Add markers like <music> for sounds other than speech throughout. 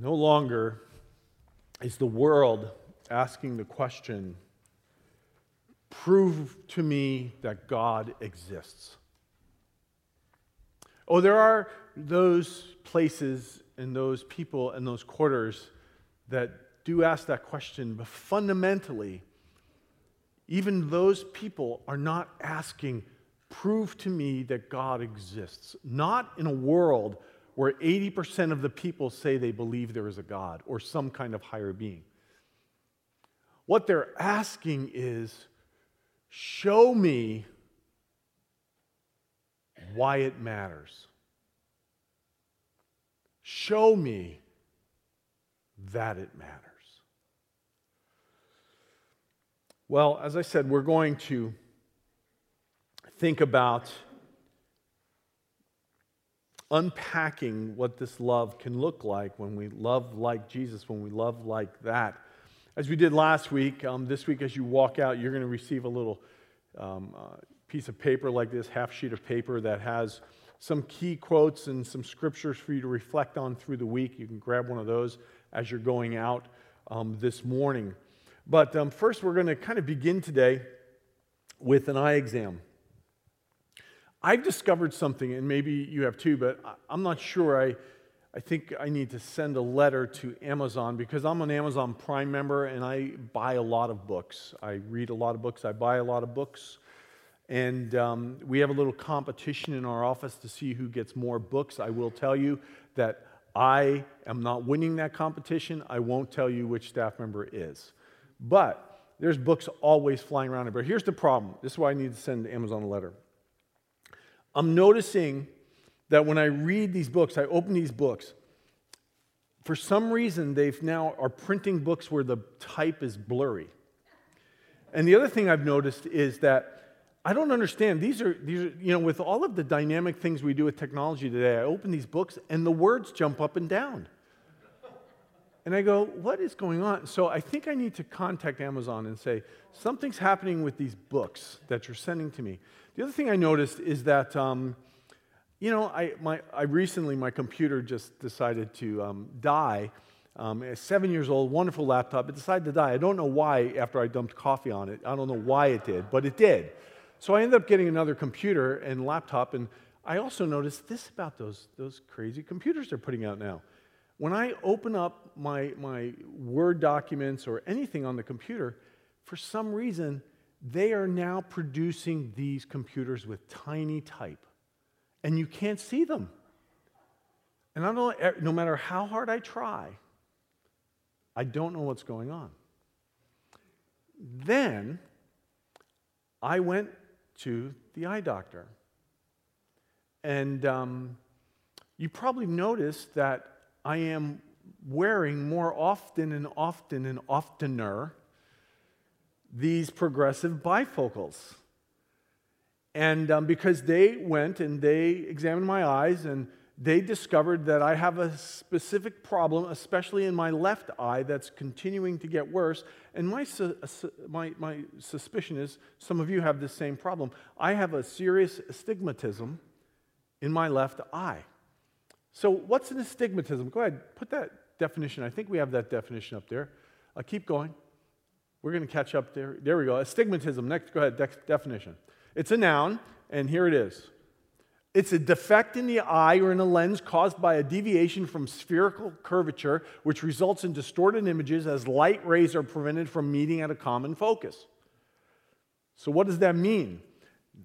No longer is the world asking the question prove to me that God exists. Oh, there are those places and those people and those quarters that do ask that question, but fundamentally, even those people are not asking, prove to me that God exists. Not in a world where 80% of the people say they believe there is a God or some kind of higher being. What they're asking is, show me why it matters. Show me that it matters. Well, as I said, we're going to think about unpacking what this love can look like when we love like Jesus, when we love like that. As we did last week, um, this week, as you walk out, you're going to receive a little um, uh, piece of paper like this, half sheet of paper that has some key quotes and some scriptures for you to reflect on through the week. You can grab one of those as you're going out um, this morning. But um, first, we're going to kind of begin today with an eye exam. I've discovered something, and maybe you have too, but I'm not sure. I, I think I need to send a letter to Amazon because I'm an Amazon Prime member and I buy a lot of books. I read a lot of books, I buy a lot of books. And um, we have a little competition in our office to see who gets more books. I will tell you that I am not winning that competition. I won't tell you which staff member is. But there's books always flying around. But here's the problem this is why I need to send Amazon a letter. I'm noticing that when I read these books, I open these books, for some reason they've now are printing books where the type is blurry. And the other thing I've noticed is that I don't understand. These are, these are, you know, with all of the dynamic things we do with technology today, I open these books and the words jump up and down. And I go, what is going on? So I think I need to contact Amazon and say, something's happening with these books that you're sending to me. The other thing I noticed is that, um, you know, I, my, I recently, my computer just decided to um, die. Um, seven years old, wonderful laptop. It decided to die. I don't know why after I dumped coffee on it. I don't know why it did, but it did. So I ended up getting another computer and laptop, and I also noticed this about those, those crazy computers they're putting out now. When I open up my, my Word documents or anything on the computer, for some reason, they are now producing these computers with tiny type, and you can't see them. And I don't, no matter how hard I try, I don't know what's going on. Then I went to the eye doctor. And um, you probably noticed that I am wearing more often and often and oftener these progressive bifocals. And um, because they went and they examined my eyes and they discovered that I have a specific problem, especially in my left eye, that's continuing to get worse. And my, su- my, my suspicion is some of you have the same problem. I have a serious astigmatism in my left eye. So, what's an astigmatism? Go ahead, put that definition. I think we have that definition up there. Uh, keep going. We're going to catch up there. There we go. Astigmatism. Next, go ahead, de- definition. It's a noun, and here it is it's a defect in the eye or in a lens caused by a deviation from spherical curvature, which results in distorted images as light rays are prevented from meeting at a common focus. So, what does that mean?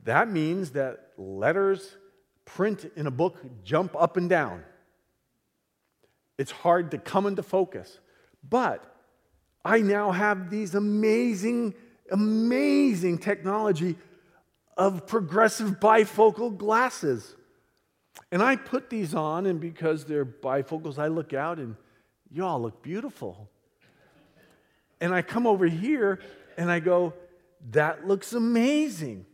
That means that letters print in a book jump up and down. It's hard to come into focus. But I now have these amazing, amazing technology of progressive bifocal glasses. And I put these on, and because they're bifocals, I look out and y'all look beautiful. And I come over here and I go, that looks amazing.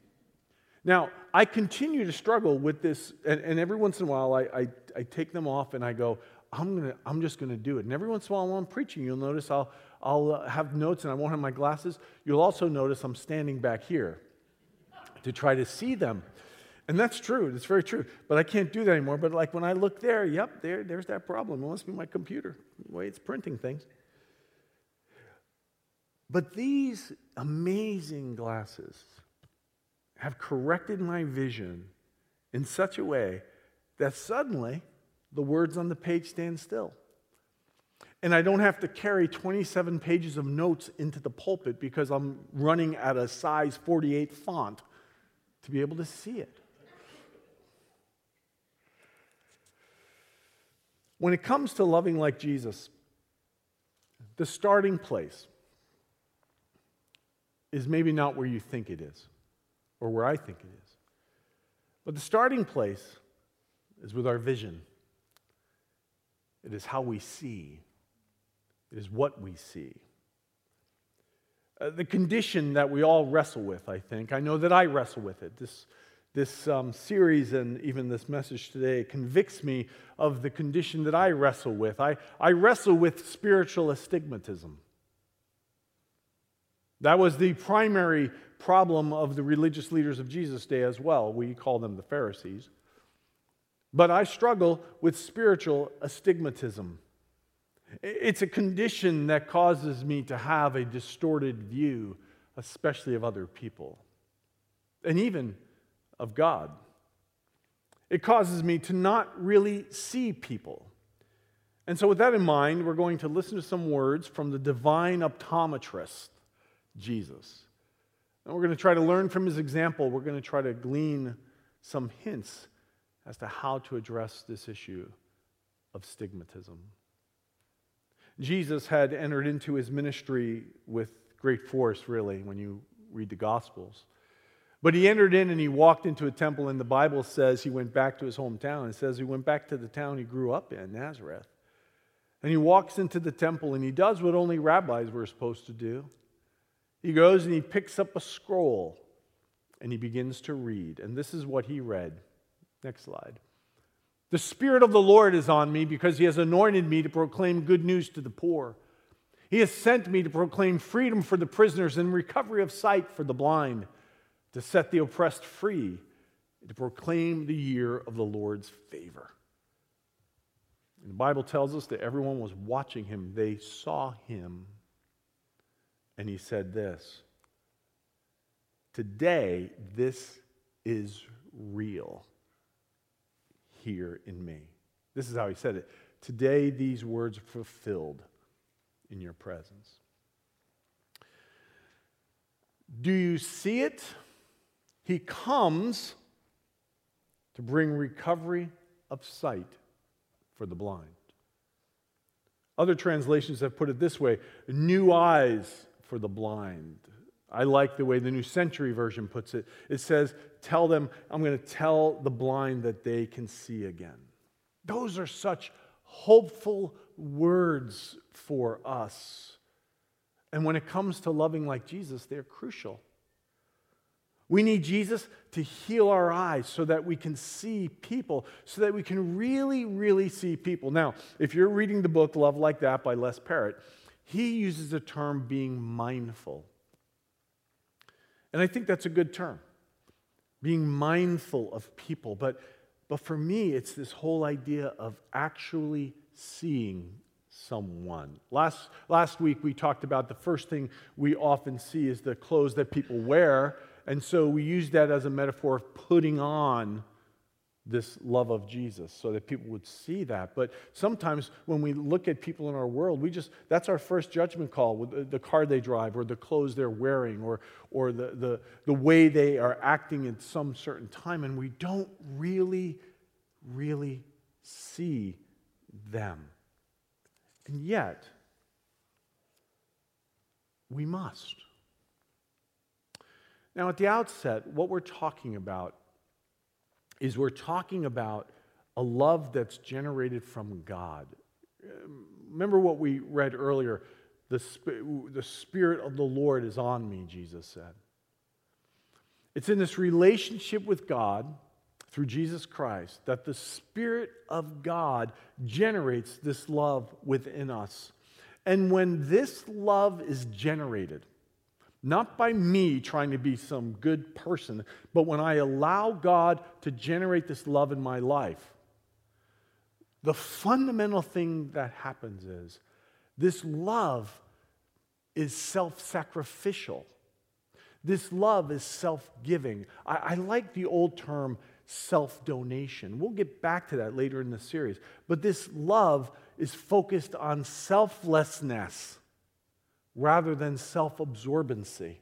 Now, I continue to struggle with this, and, and every once in a while I, I, I, take them off and I go, I'm, gonna, I'm just going to do it. And every once in a while while I'm preaching, you'll notice I'll, I'll uh, have notes and I won't have my glasses. You'll also notice I'm standing back here to try to see them. And that's true. It's very true. But I can't do that anymore. But like when I look there, yep, there, there's that problem. It must be my computer, the way it's printing things. But these amazing glasses have corrected my vision in such a way that suddenly the words on the page stand still. And I don't have to carry 27 pages of notes into the pulpit because I'm running at a size 48 font to be able to see it. When it comes to loving like Jesus, the starting place is maybe not where you think it is or where I think it is. But the starting place is with our vision. It is how we see, it is what we see. Uh, the condition that we all wrestle with, I think. I know that I wrestle with it. This, this um, series and even this message today convicts me of the condition that I wrestle with. I, I wrestle with spiritual astigmatism. That was the primary problem of the religious leaders of Jesus' day as well. We call them the Pharisees. But I struggle with spiritual astigmatism. It's a condition that causes me to have a distorted view, especially of other people, and even of God. It causes me to not really see people. And so, with that in mind, we're going to listen to some words from the divine optometrist, Jesus. And we're going to try to learn from his example. We're going to try to glean some hints as to how to address this issue of stigmatism. Jesus had entered into his ministry with great force, really, when you read the Gospels. But he entered in and he walked into a temple, and the Bible says he went back to his hometown. It says he went back to the town he grew up in, Nazareth. And he walks into the temple and he does what only rabbis were supposed to do. He goes and he picks up a scroll and he begins to read. And this is what he read. Next slide. The Spirit of the Lord is on me because He has anointed me to proclaim good news to the poor. He has sent me to proclaim freedom for the prisoners and recovery of sight for the blind, to set the oppressed free, to proclaim the year of the Lord's favor. And the Bible tells us that everyone was watching him. They saw him. And he said this Today, this is real here in me. This is how he said it. Today, these words are fulfilled in your presence. Do you see it? He comes to bring recovery of sight for the blind. Other translations have put it this way new eyes for the blind. I like the way the New Century Version puts it. It says, Tell them, I'm going to tell the blind that they can see again. Those are such hopeful words for us. And when it comes to loving like Jesus, they're crucial. We need Jesus to heal our eyes so that we can see people, so that we can really, really see people. Now, if you're reading the book Love Like That by Les Parrott, he uses the term being mindful. And I think that's a good term, being mindful of people. But, but for me, it's this whole idea of actually seeing someone. Last, last week, we talked about the first thing we often see is the clothes that people wear. And so we use that as a metaphor of putting on this love of Jesus so that people would see that. But sometimes when we look at people in our world, we just, that's our first judgment call with the car they drive or the clothes they're wearing or, or the, the, the way they are acting at some certain time. And we don't really, really see them. And yet, we must. Now, at the outset, what we're talking about is we're talking about a love that's generated from God. Um, remember what we read earlier the, the Spirit of the Lord is on me, Jesus said. It's in this relationship with God through Jesus Christ that the Spirit of God generates this love within us. And when this love is generated, Not by me trying to be some good person, but when I allow God to generate this love in my life. The fundamental thing that happens is this love is self sacrificial. This love is self giving. I, I, like the old term self donation. We'll get back to that later in the series. But this love is focused on selflessness rather than self absorbency.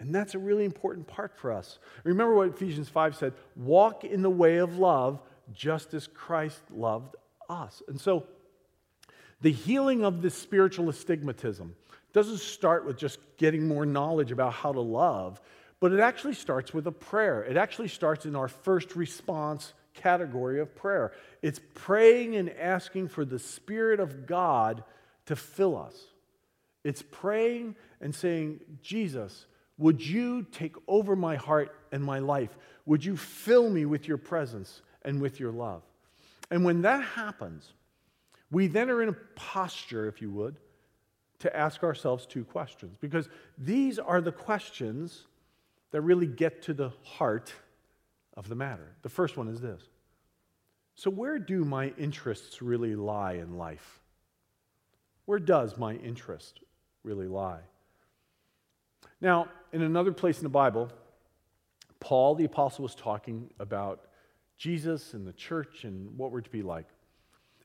And that's a really important part for us. Remember what Ephesians 5 said walk in the way of love just as Christ loved us. And so, the healing of this spiritual astigmatism doesn't start with just getting more knowledge about how to love, but it actually starts with a prayer. It actually starts in our first response category of prayer. It's praying and asking for the Spirit of God to fill us. It's praying and saying, Jesus, would you take over my heart and my life? Would you fill me with your presence and with your love? And when that happens, we then are in a posture, if you would, to ask ourselves two questions because these are the questions that really get to the heart of the matter. The first one is this So, where do my interests really lie in life? Where does my interest really lie? Now, in another place in the Bible, Paul the Apostle was talking about Jesus and the church and what we're to be like.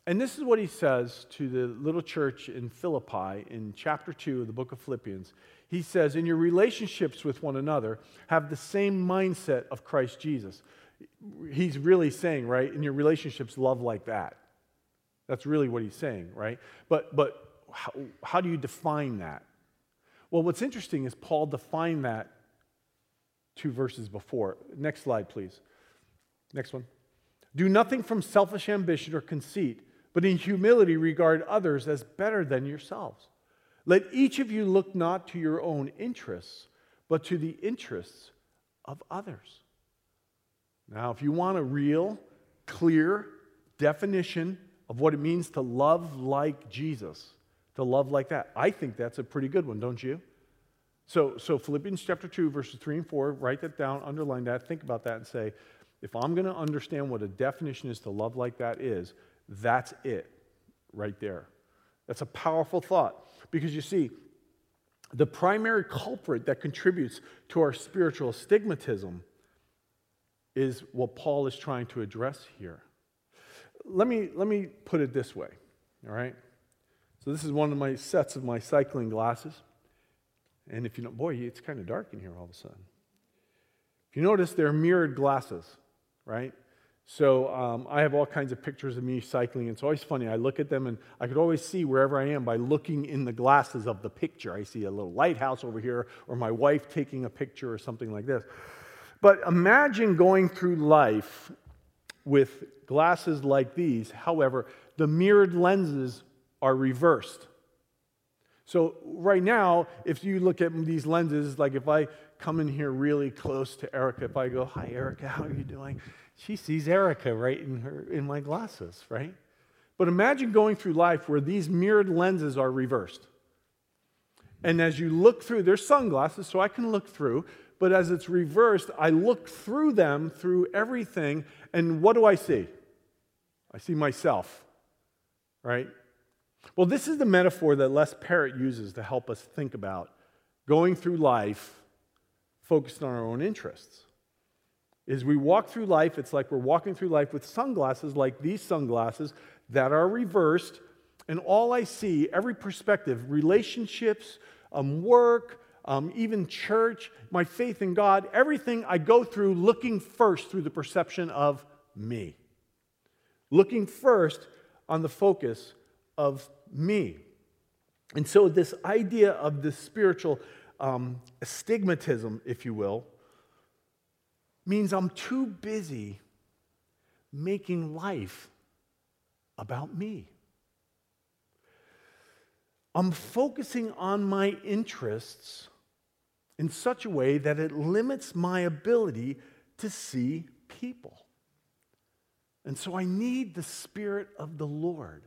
And this is what he says to the little church in Philippi in chapter 2 of the book of Philippians. He says, In your relationships with one another, have the same mindset of Christ Jesus. He's really saying, right, in your relationships, love like that. That's really what he's saying, right? But, but how, how do you define that? Well, what's interesting is Paul defined that two verses before. Next slide, please. Next one. Do nothing from selfish ambition or conceit but in humility regard others as better than yourselves. Let each of you look not to your own interests, but to the interests of others. Now, if you want a real, clear definition of what it means to love like Jesus, to love like that, I think that's a pretty good one, don't you? So, so Philippians chapter 2, verses 3 and 4, write that down, underline that, think about that, and say, if I'm going to understand what a definition is to love like that is, that's it right there. That's a powerful thought because you see, the primary culprit that contributes to our spiritual stigmatism is what Paul is trying to address here. Let me, let me put it this way, all right? So, this is one of my sets of my cycling glasses. And if you know, boy, it's kind of dark in here all of a sudden. If you notice, they're mirrored glasses, right? So um, I have all kinds of pictures of me cycling. It's always funny. I look at them and I could always see wherever I am by looking in the glasses of the picture. I see a little lighthouse over here, or my wife taking a picture, or something like this. But imagine going through life with glasses like these. However, the mirrored lenses are reversed. So, right now, if you look at these lenses, like if I come in here really close to Erica, if I go, Hi, Erica, how are you doing? she sees Erica right in her in my glasses, right? But imagine going through life where these mirrored lenses are reversed. And as you look through, there's sunglasses, so I can look through, but as it's reversed, I look through them, through everything, and what do I see? I see myself, right? Well, this is the metaphor that Les Parrott uses to help us think about going through life focused on our own interests is we walk through life, it's like we're walking through life with sunglasses like these sunglasses that are reversed. And all I see, every perspective, relationships, um, work, um, even church, my faith in God, everything I go through looking first through the perception of me. Looking first on the focus of me. And so, this idea of this spiritual um, astigmatism, if you will, means I'm too busy making life about me. I'm focusing on my interests in such a way that it limits my ability to see people. And so I need the Spirit of the Lord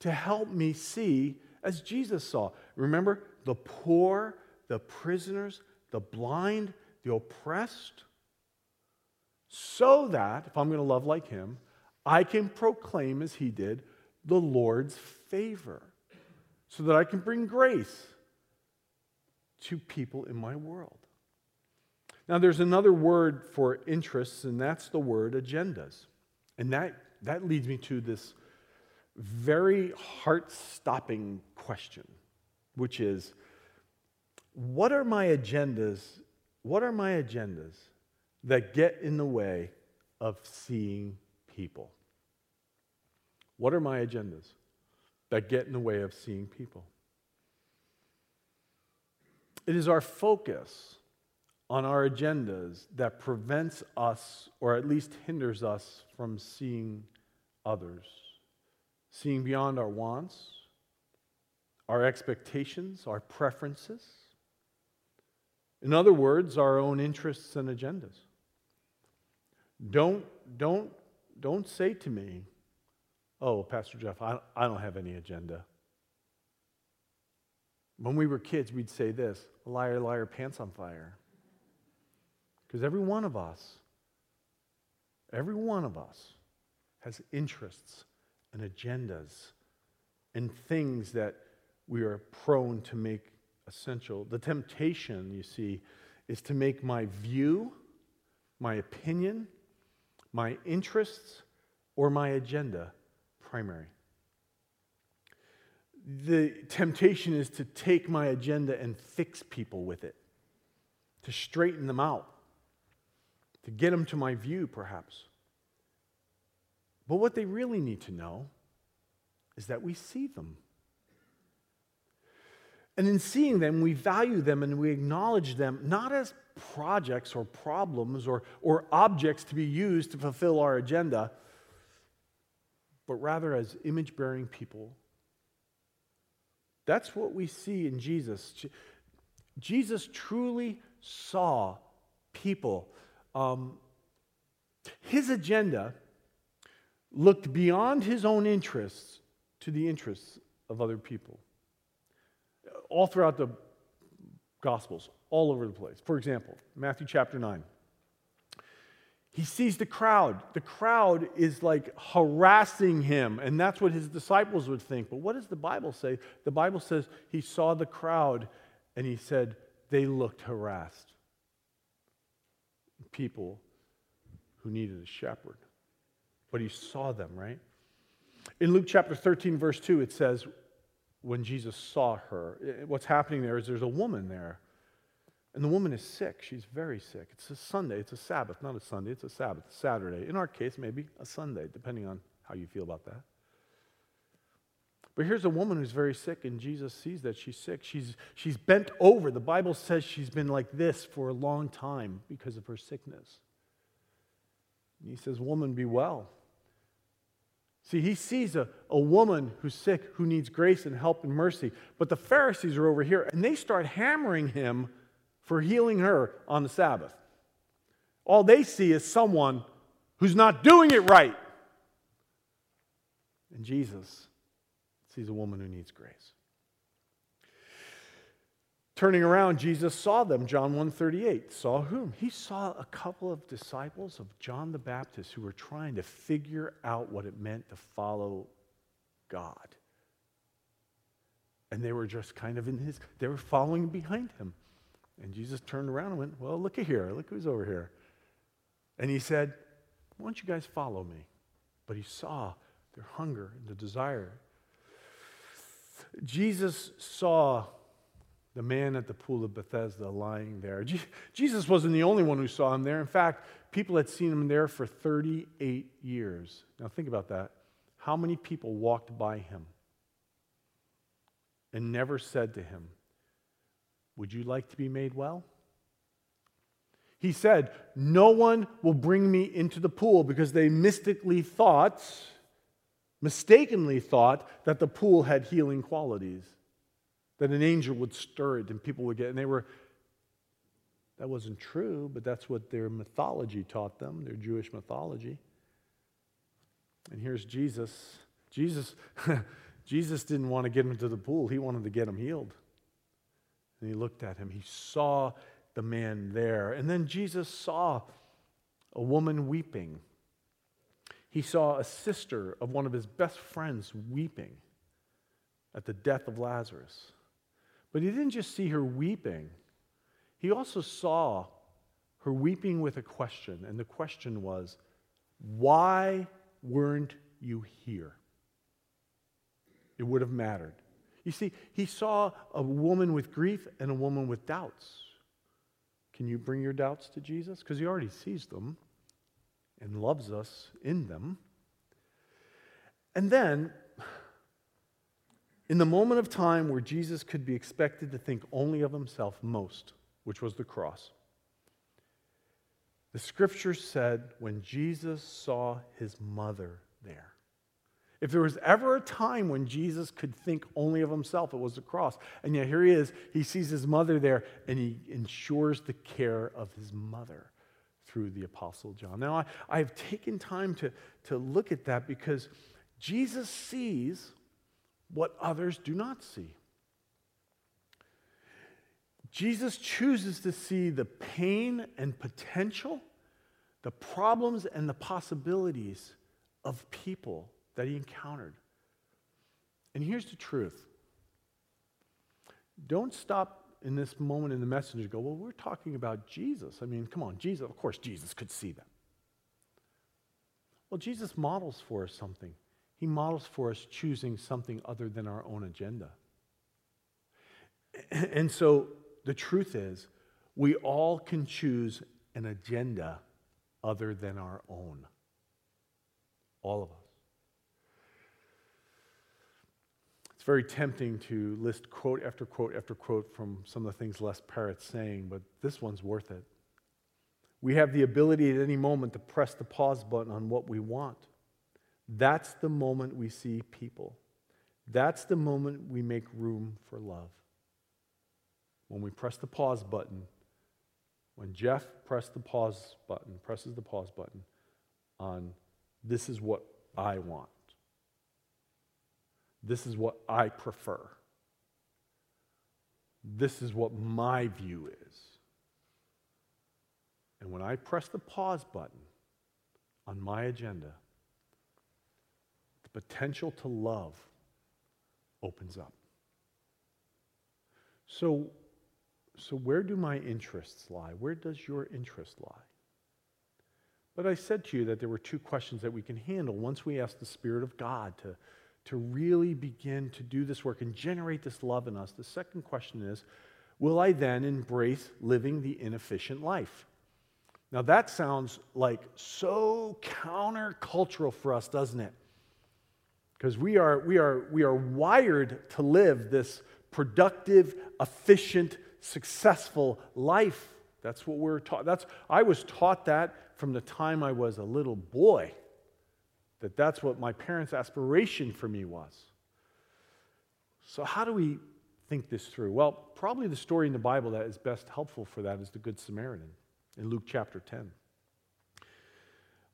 to help me see as Jesus saw. Remember, the poor, the prisoners, the blind, the oppressed, so that, if I'm going to love like him, I can proclaim as he did the Lord's favor, so that I can bring grace to people in my world. Now, there's another word for interests, and that's the word agendas. And that, that leads me to this very heart stopping question, which is what are my agendas? What are my agendas that get in the way of seeing people? What are my agendas that get in the way of seeing people? It is our focus on our agendas that prevents us, or at least hinders us, from seeing others, seeing beyond our wants, our expectations, our preferences. In other words, our own interests and agendas. Don't, don't, don't say to me, oh, Pastor Jeff, I, I don't have any agenda. When we were kids, we'd say this liar, liar, pants on fire. Because every one of us, every one of us has interests and agendas and things that we are prone to make essential. The temptation, you see, is to make my view, my opinion, my interests, or my agenda primary. The temptation is to take my agenda and fix people with it, to straighten them out to get them to my view, perhaps. But what they really need to know is that we see them. And in seeing them, we value them and we acknowledge them not as projects or problems or, or objects to be used to fulfill our agenda, but rather as image bearing people. That's what we see in Jesus. Jesus truly saw people um, his agenda looked beyond his own interests to the interests of other people. All throughout the Gospels, all over the place. For example, Matthew chapter 9. He sees the crowd. The crowd is like harassing him, and that's what his disciples would think. But what does the Bible say? The Bible says he saw the crowd and he said they looked harassed people who needed a shepherd. But he saw them, right? In Luke chapter 13, verse 2, it says, when Jesus saw her, eh, what's happening there is there's a woman there. And the woman is sick. She's very sick. It's a Sunday. It's a Sabbath, not a Sunday. It's a Sabbath, Saturday. In our case, maybe a Sunday, depending on how you feel about that. But here's a woman who's very sick, and Jesus sees that she's sick. She's, she's bent over. The Bible says she's been like this for a long time because of her sickness. And he says, Woman, be well. See, he sees a, a woman who's sick, who needs grace and help and mercy. But the Pharisees are over here, and they start hammering him for healing her on the Sabbath. All they see is someone who's not doing it right. And Jesus sees a woman who needs grace. Turning around, Jesus saw them, John 138. Saw whom? He saw a couple of disciples of John the Baptist who were trying to figure out what it meant to follow God. And they were just kind of in his, they were following behind him. And Jesus turned around and went, Well, look at here. Look who's over here. And he said, Why don't you guys follow me? But he saw their hunger and the desire Jesus saw the man at the pool of Bethesda lying there. Jesus wasn't the only one who saw him there. In fact, people had seen him there for 38 years. Now, think about that. How many people walked by him and never said to him, Would you like to be made well? He said, No one will bring me into the pool because they mystically thought mistakenly thought that the pool had healing qualities, that an angel would stir it and people would get, and they were, that wasn't true, but that's what their mythology taught them, their Jewish mythology. And here's Jesus. Jesus, <laughs> Jesus didn't want to get him to the pool, he wanted to get him healed. And he looked at him. He saw the man there. And then Jesus saw a woman weeping. He saw a sister of one of his best friends weeping at the death of Lazarus. But he didn't just see her weeping, he also saw her weeping with a question. And the question was, Why weren't you here? It would have mattered. You see, he saw a woman with grief and a woman with doubts. Can you bring your doubts to Jesus? Because he already sees them and loves us in them. And then, in the moment of time where Jesus could be expected to think only of himself most, which was the cross, the scripture said when Jesus saw his mother there, if there was ever a time when Jesus could think only of himself, it was the cross. And yet here he is. He sees his mother there and he ensures the care of his mother through the Apostle John. Now, I, I've taken time to, to look at that because Jesus sees what others do not see. Jesus chooses to see the pain and potential, the problems and the possibilities of people that he encountered. And here's the truth don't stop in this moment in the message and go, well, we're talking about Jesus. I mean, come on, Jesus, of course, Jesus could see them. Well, Jesus models for us something. He models for us choosing something other than our own agenda. <clears throat> And so the truth is, we all can choose an agenda other than our own. All of us. It's very tempting to list quote after quote after quote from some of the things Les Parrott's saying, but this one's worth it. We have the ability at any moment to press the pause button on what we want. That's the moment we see people. That's the moment we make room for love. When we press the pause button, when Jeff pressed the pause button, presses the pause button on this is what I want. This is what I prefer. This is what my view is. And when I press the pause button on my agenda, the potential to love opens up. So, so where do my interests lie? Where does your interest lie? But I said to you that there were two questions that we can handle once we ask the Spirit of God to to really begin to do this work and generate this love in us, the second question is will I then embrace living the inefficient life? Now, that sounds like so countercultural for us, doesn't it? Because we are, we, are, we are wired to live this productive, efficient, successful life. That's what we're taught. That's, I was taught that from the time I was a little boy that that's what my parents' aspiration for me was. So, how do we think this through? Well, probably the story in the Bible that is best helpful for that is the Good Samaritan in Luke chapter 10.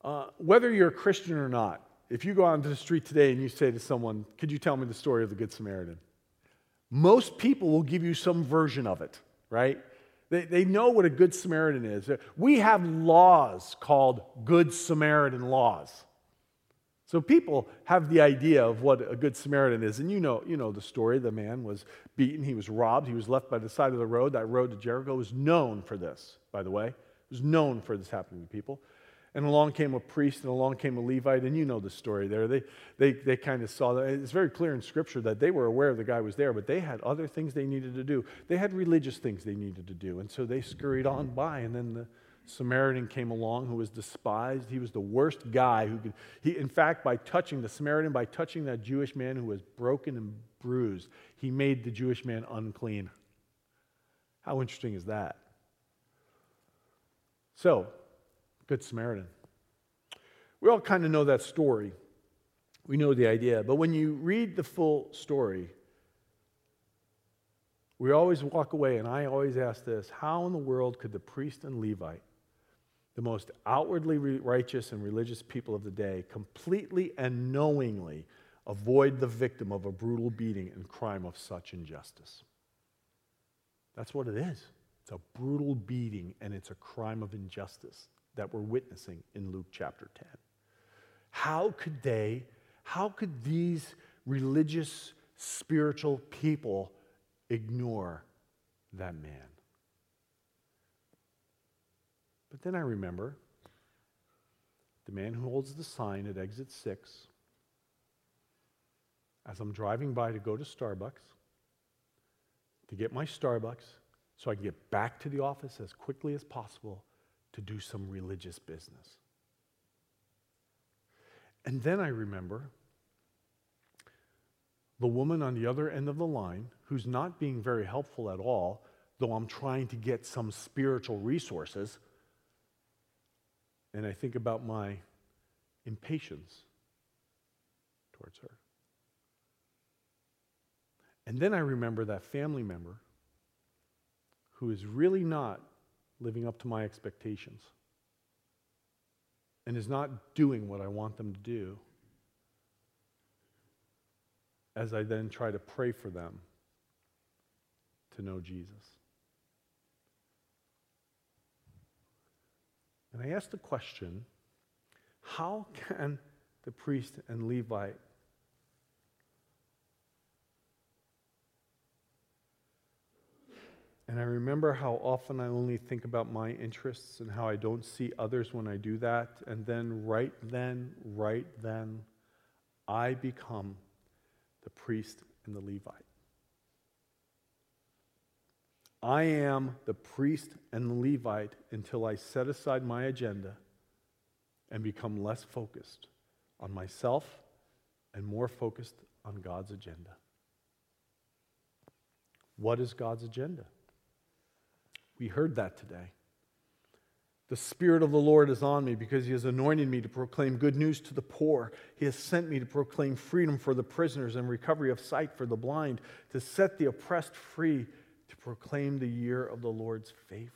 Uh, whether you're a Christian or not, if you go out into the street today and you say to someone, Could you tell me the story of the Good Samaritan? Most people will give you some version of it, right? They, they know what a Good Samaritan is. We have laws called Good Samaritan laws. So people have the idea of what a good Samaritan is. And you know, you know the story. The man was beaten, he was robbed, he was left by the side of the road. That road to Jericho was known for this, by the way. It was known for this happening to people. And along came a priest and along came a Levite, and you know the story there. They, they, they kind of saw that. It's very clear in Scripture that they were aware the guy was there, but they had other things they needed to do. They had religious things they needed to do. And so they scurried on by, and then the Samaritan came along who was despised. He was the worst guy who could, he, in fact, by touching the Samaritan, by touching that Jewish man who was broken and bruised, he made the Jewish man unclean. How interesting is that? So, Good Samaritan. We all kind of know that story. We know the idea. But when you read the full story, we always walk away, and I always ask this how in the world could the priest and Levite the most outwardly righteous and religious people of the day completely and knowingly avoid the victim of a brutal beating and crime of such injustice. That's what it is. It's a brutal beating and it's a crime of injustice that we're witnessing in Luke chapter 10. How could they, how could these religious, spiritual people ignore that man? But then I remember the man who holds the sign at exit six as I'm driving by to go to Starbucks, to get my Starbucks, so I can get back to the office as quickly as possible to do some religious business. And then I remember the woman on the other end of the line who's not being very helpful at all, though I'm trying to get some spiritual resources. And I think about my impatience towards her. And then I remember that family member who is really not living up to my expectations and is not doing what I want them to do, as I then try to pray for them to know Jesus. And I asked the question how can the priest and Levite And I remember how often I only think about my interests and how I don't see others when I do that. And then, right then, right then, I become the priest and the Levite. I am the priest and the Levite until I set aside my agenda and become less focused on myself and more focused on God's agenda. What is God's agenda? We heard that today. The Spirit of the Lord is on me because He has anointed me to proclaim good news to the poor. He has sent me to proclaim freedom for the prisoners and recovery of sight for the blind, to set the oppressed free, to proclaim the year of the Lord's favor.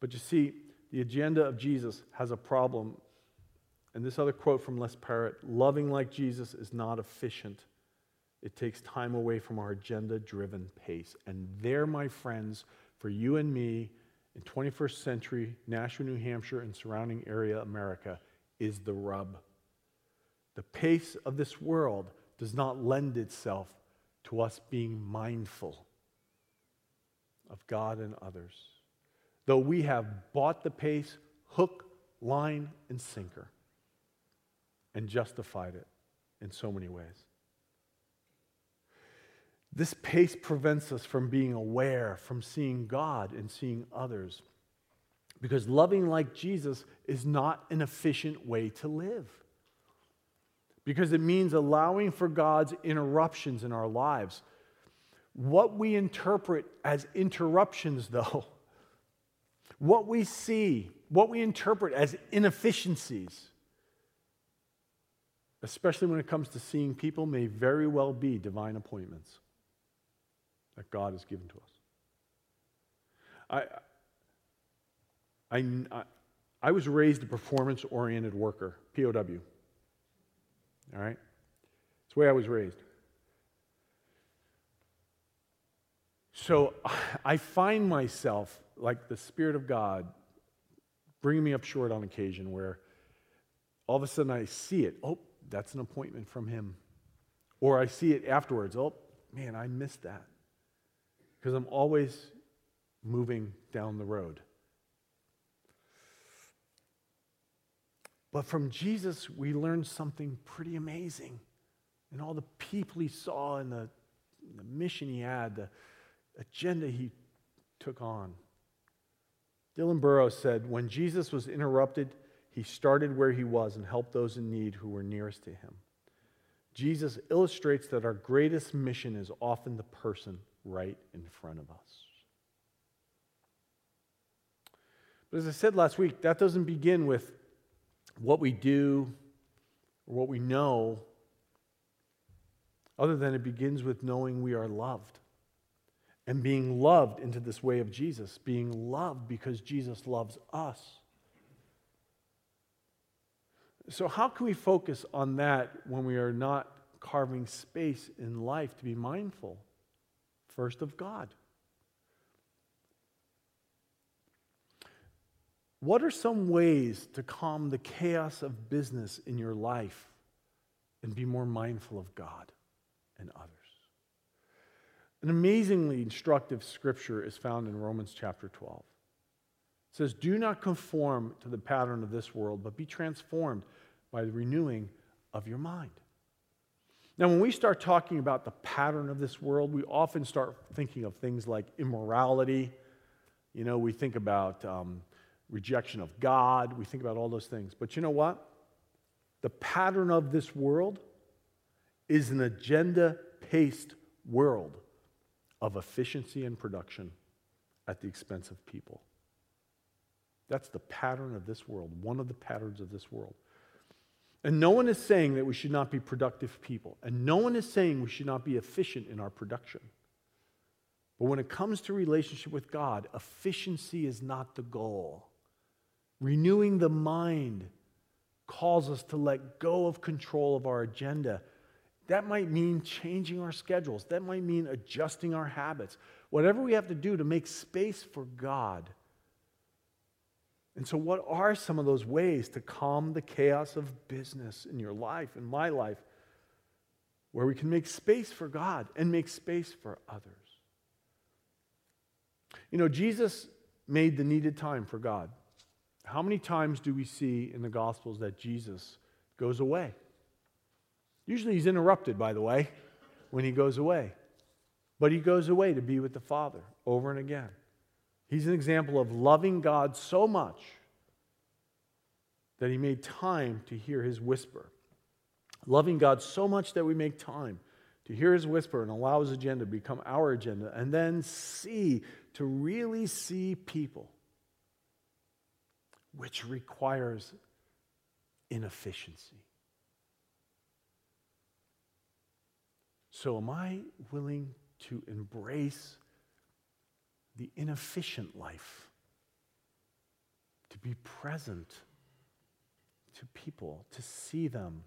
But you see, the agenda of Jesus has a problem. And this other quote from Les Parrott loving like Jesus is not efficient. It takes time away from our agenda driven pace. And there, my friends, for you and me in 21st century Nashua, New Hampshire, and surrounding area America is the rub. The pace of this world does not lend itself to us being mindful of God and others. Though we have bought the pace hook, line, and sinker and justified it in so many ways. This pace prevents us from being aware, from seeing God and seeing others. Because loving like Jesus is not an efficient way to live. Because it means allowing for God's interruptions in our lives. What we interpret as interruptions, though, <laughs> what we see, what we interpret as inefficiencies, especially when it comes to seeing people, may very well be divine appointments that God has given to us. I, I, I was raised a performance oriented worker, POW. All right? It's the way I was raised. So <laughs> I find myself, like the Spirit of God, bringing me up short on occasion where all of a sudden I see it. Oh, that's an appointment from Him. Or I see it afterwards. Oh, man, I missed that because I'm always moving down the road. But from Jesus, we learned something pretty amazing. And all the people he saw and the, the mission he had, the agenda he took on. Dylan Burrows said, When Jesus was interrupted, he started where he was and helped those in need who were nearest to him. Jesus illustrates that our greatest mission is often the person right in front of us. But as I said last week, that doesn't begin with what we do or what we know, other than it begins with knowing we are loved and being loved into this way of Jesus, being loved because Jesus loves us. So, how can we focus on that when we are not carving space in life to be mindful first of God. What are some ways to calm the chaos of business in your life and be more mindful of God and others? An amazingly instructive scripture is found in Romans chapter 12. It says, Do not conform to the pattern of this world, but be transformed by the renewing of your mind. Now, when we start talking about the pattern of this world, we often start thinking of things like immorality. You know, we think about um, rejection of God. We think about all those things. But you know what? The pattern of this world is an agenda paced world of efficiency and production at the expense of people. That's the pattern of this world, one of the patterns of this world. And no one is saying that we should not be productive people. And no one is saying we should not be efficient in our production. But when it comes to relationship with God, efficiency is not the goal. Renewing the mind calls us to let go of control of our agenda. That might mean changing our schedules. That might mean adjusting our habits. Whatever we have to do to make space for God. And so, what are some of those ways to calm the chaos of business in your life, in my life, where we can make space for God and make space for others? You know, Jesus made the needed time for God. How many times do we see in the Gospels that Jesus goes away? Usually he's interrupted, by the way, when he goes away. But he goes away to be with the Father over and again. He's an example of loving God so much that he made time to hear his whisper. Loving God so much that we make time to hear his whisper and allow his agenda to become our agenda, and then see, to really see people which requires inefficiency. So, am I willing to embrace the inefficient life? To be present to people, to see them,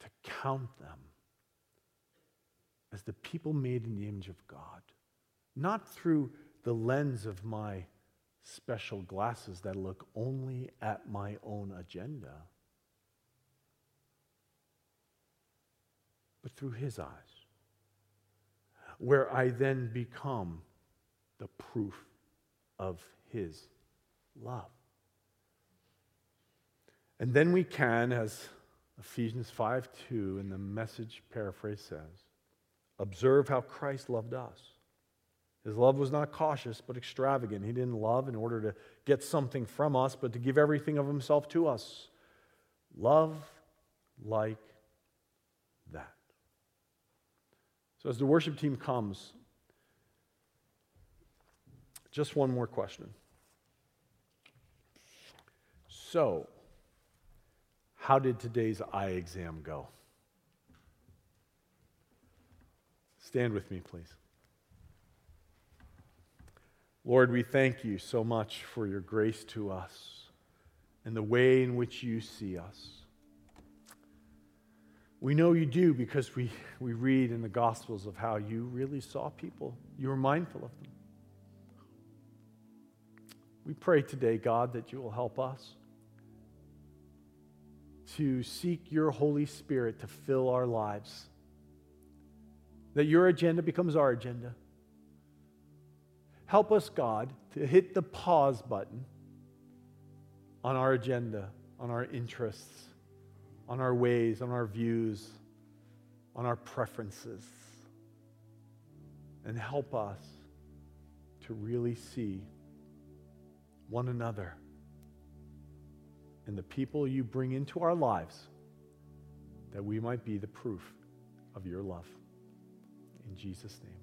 to count them as the people made in the image of God, not through the lens of my special glasses that look only at my own agenda, but through His eyes, where I then become the proof of His love. And then we can, as Ephesians 5 2 in the message paraphrase says, observe how Christ loved us his love was not cautious, but extravagant. He didn't love in order to get something from us, but to give everything of himself to us. Love like that. So, as the worship team comes, just one more question. So, how did today's eye exam go? Stand with me, please. Lord, we thank you so much for your grace to us and the way in which you see us. We know you do because we, we read in the Gospels of how you really saw people. You were mindful of them. We pray today, God, that you will help us to seek your Holy Spirit to fill our lives, that your agenda becomes our agenda Help us, God, to hit the pause button on our agenda, on our interests, on our ways, on our views, on our preferences. And help us to really see one another and the people you bring into our lives that we might be the proof of your love. In Jesus' name.